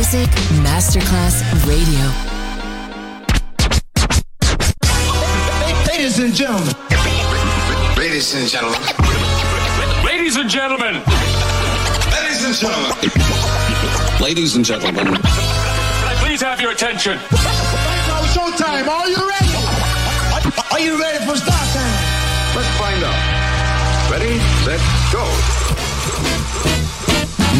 Music Masterclass Radio. Ladies and gentlemen. Ladies and gentlemen. Ladies and gentlemen. Ladies and gentlemen. Ladies and gentlemen. Can I please have your attention? Now showtime. Are you ready? Are, are you ready for start time? Let's find out. Ready, set, go.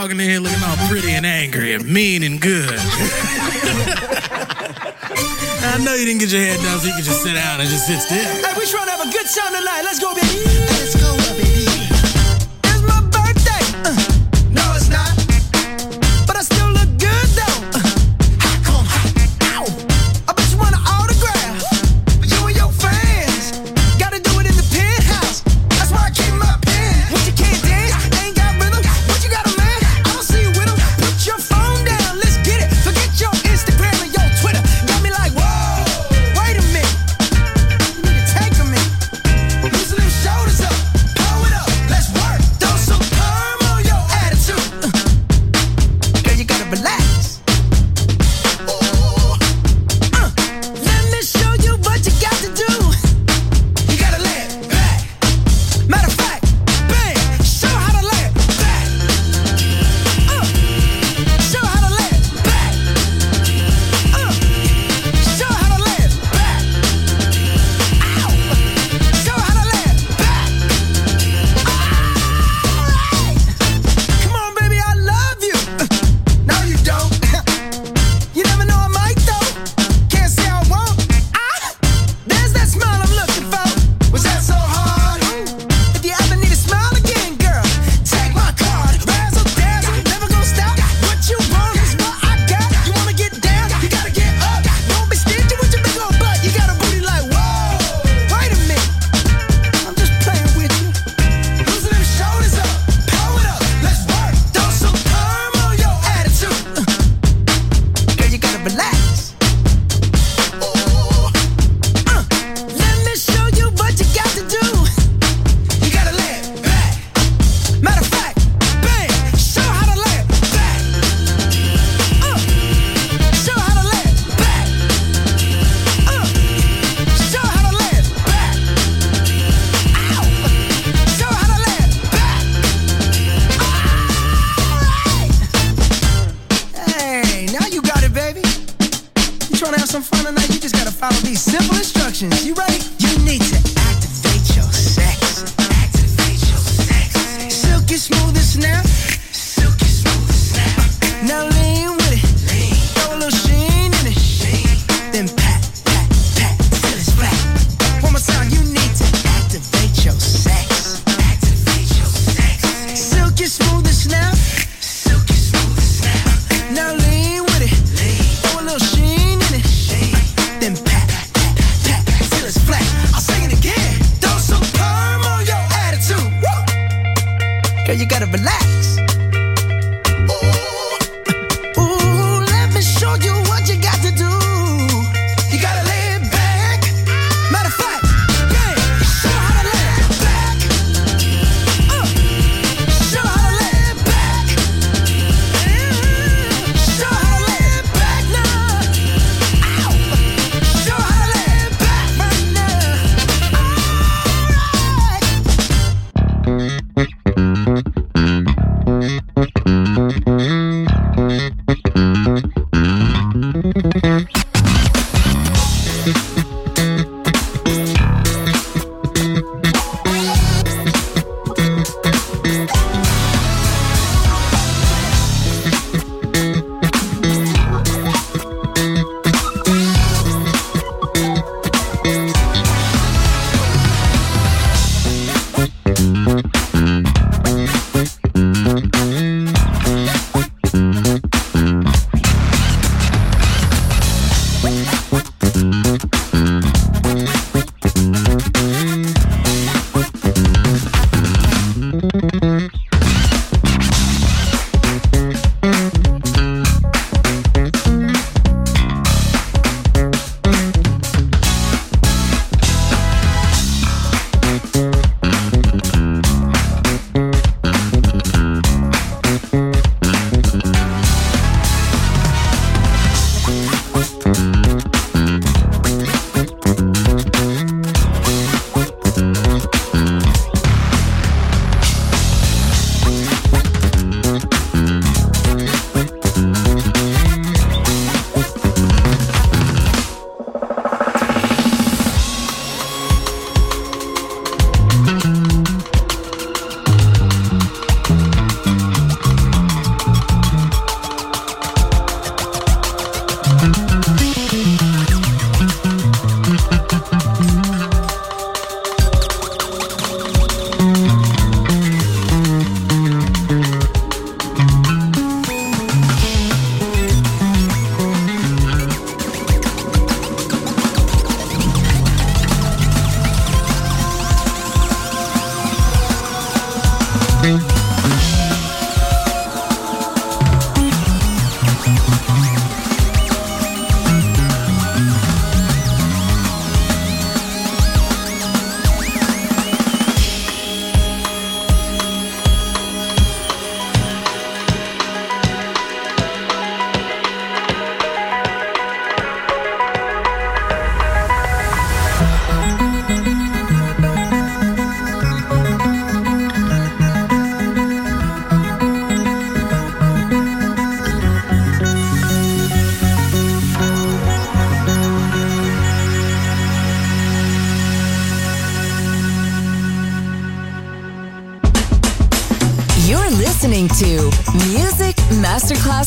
walking in here looking all pretty and angry and mean and good. I know you didn't get your head done, so you can just sit down and just sit still. Hey, we're trying to have a good time tonight. Let's go, baby. Let's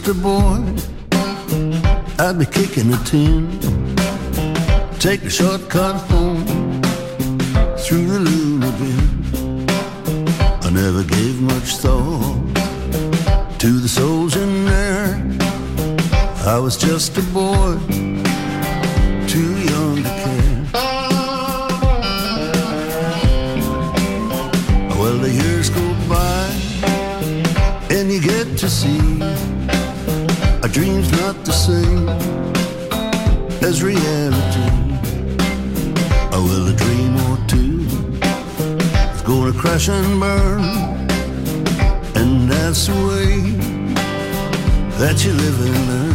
Mr. Boy, I'd be kicking the tin. Take the shortcut home. Will a dream or two is gonna crash and burn, and that's the way that you live and learn.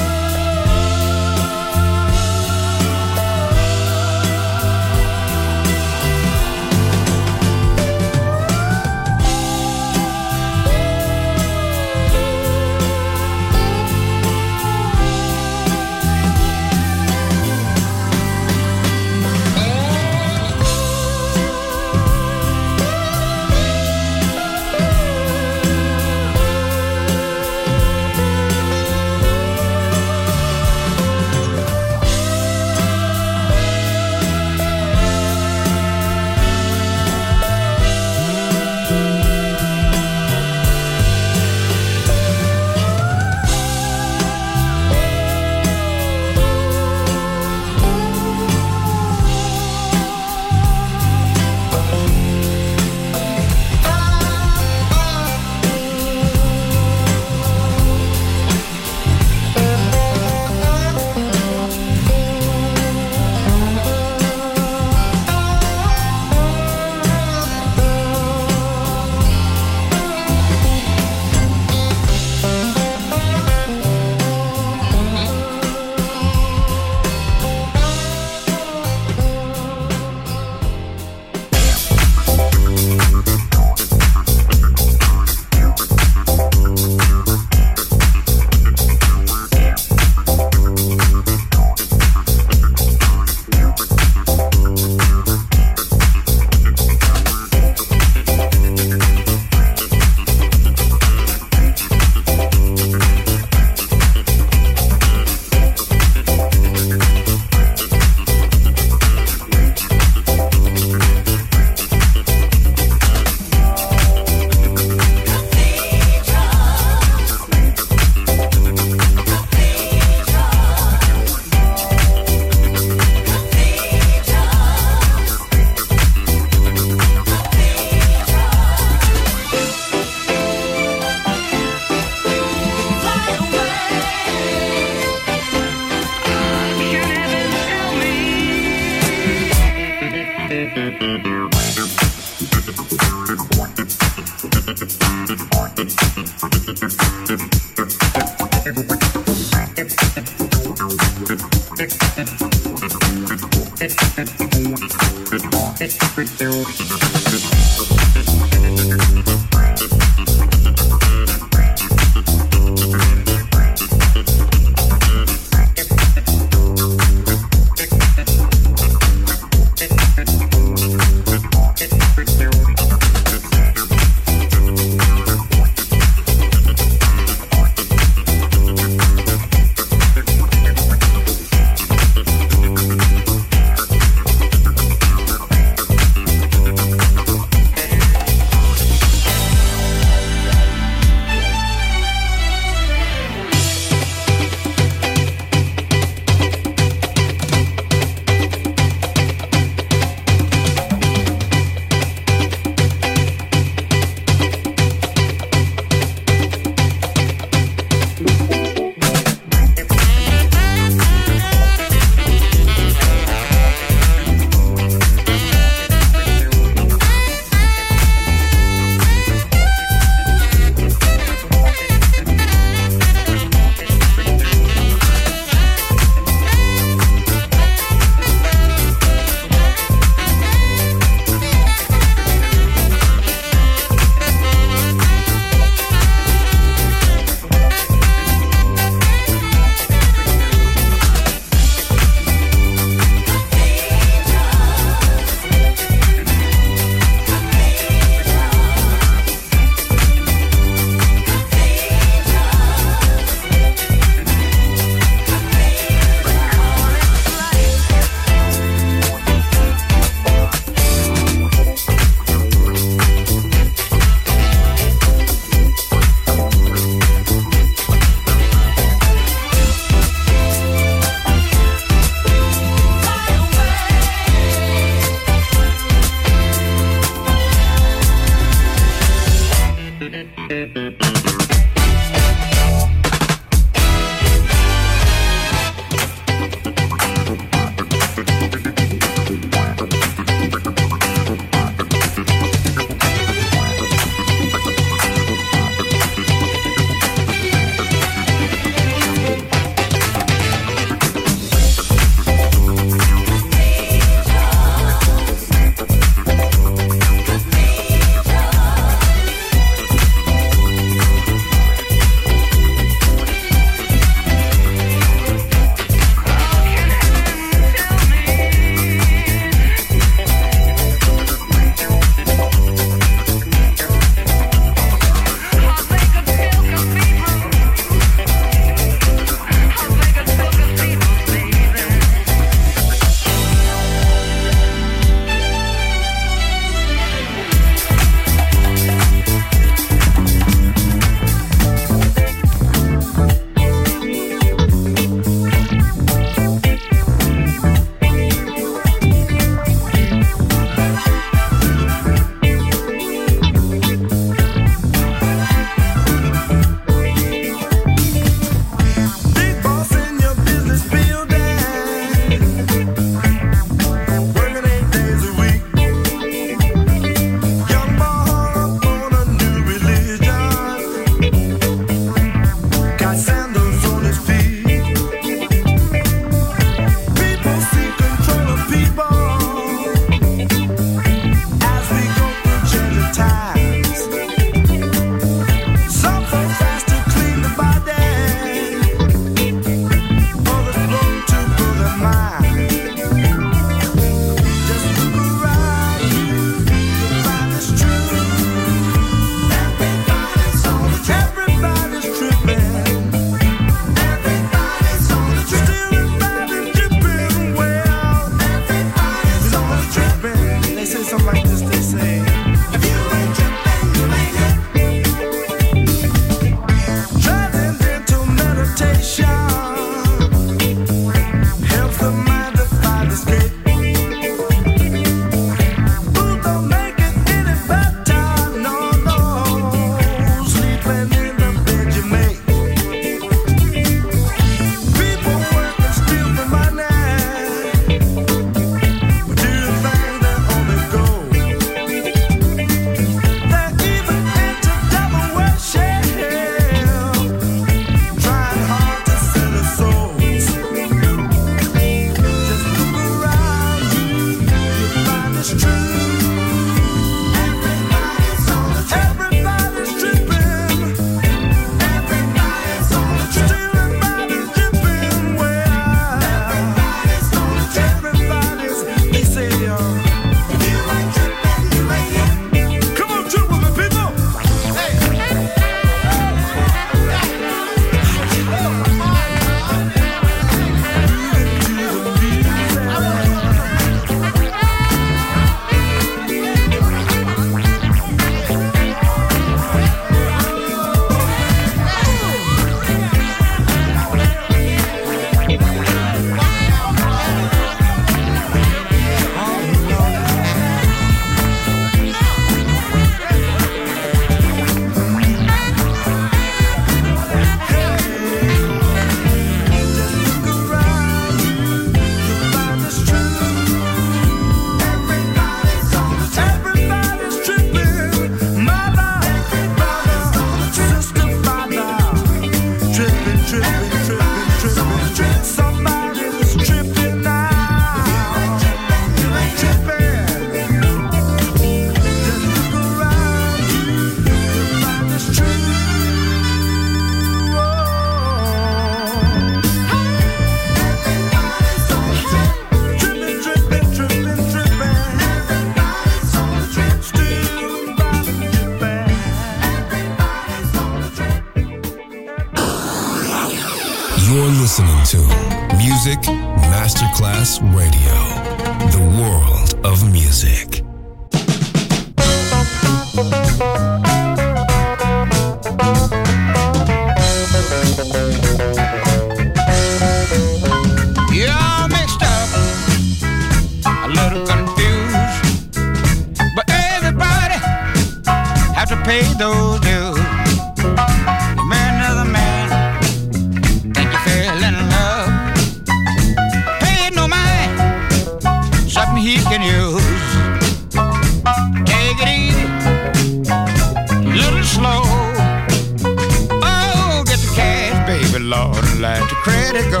your credit go.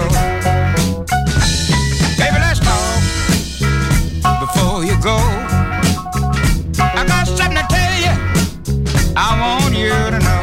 Baby, let's talk before you go. I got something to tell you. I want you to know.